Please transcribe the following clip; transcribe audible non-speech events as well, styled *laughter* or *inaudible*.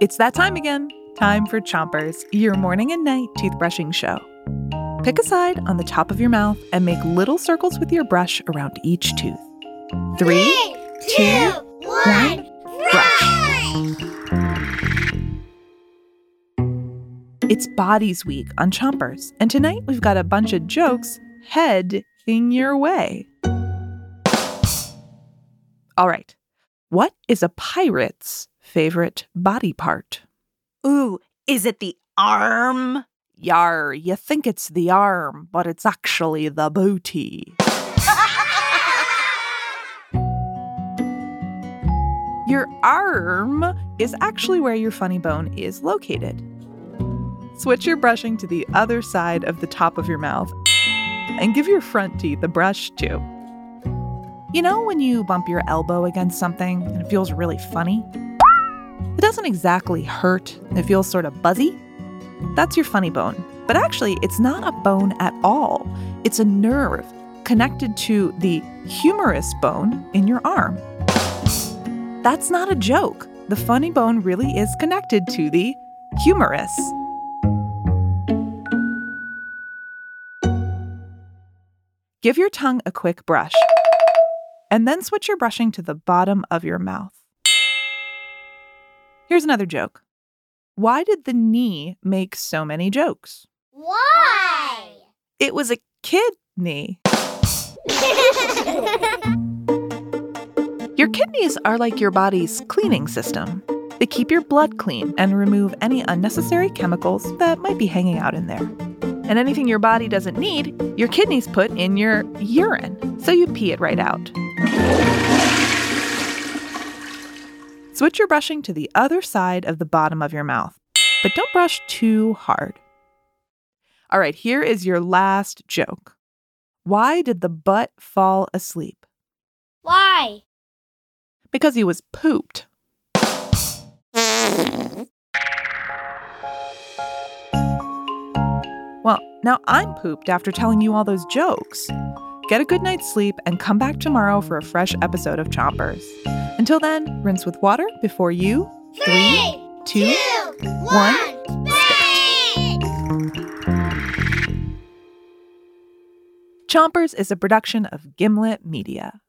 It's that time again. Time for Chompers, your morning and night toothbrushing show. Pick a side on the top of your mouth and make little circles with your brush around each tooth. Three, two, one, brush. It's Bodies Week on Chompers, and tonight we've got a bunch of jokes heading your way. All right, what is a pirate's favorite body part? Ooh, is it the arm? Yar, you think it's the arm, but it's actually the booty. *laughs* Your arm is actually where your funny bone is located. Switch your brushing to the other side of the top of your mouth and give your front teeth a brush too. You know when you bump your elbow against something and it feels really funny? It doesn't exactly hurt, it feels sort of buzzy. That's your funny bone. But actually, it's not a bone at all. It's a nerve connected to the humerus bone in your arm. That's not a joke. The funny bone really is connected to the humerus. Give your tongue a quick brush, and then switch your brushing to the bottom of your mouth. Here's another joke. Why did the knee make so many jokes? Why? It was a kidney. *laughs* Your kidneys are like your body's cleaning system. They keep your blood clean and remove any unnecessary chemicals that might be hanging out in there. And anything your body doesn't need, your kidneys put in your urine, so you pee it right out. Switch your brushing to the other side of the bottom of your mouth, but don't brush too hard. All right, here is your last joke. Why did the butt fall asleep? Why? Because he was pooped. Well, now I'm pooped after telling you all those jokes. Get a good night's sleep and come back tomorrow for a fresh episode of Chompers. Until then, rinse with water before you. Three, two, two, one. Chompers is a production of Gimlet Media.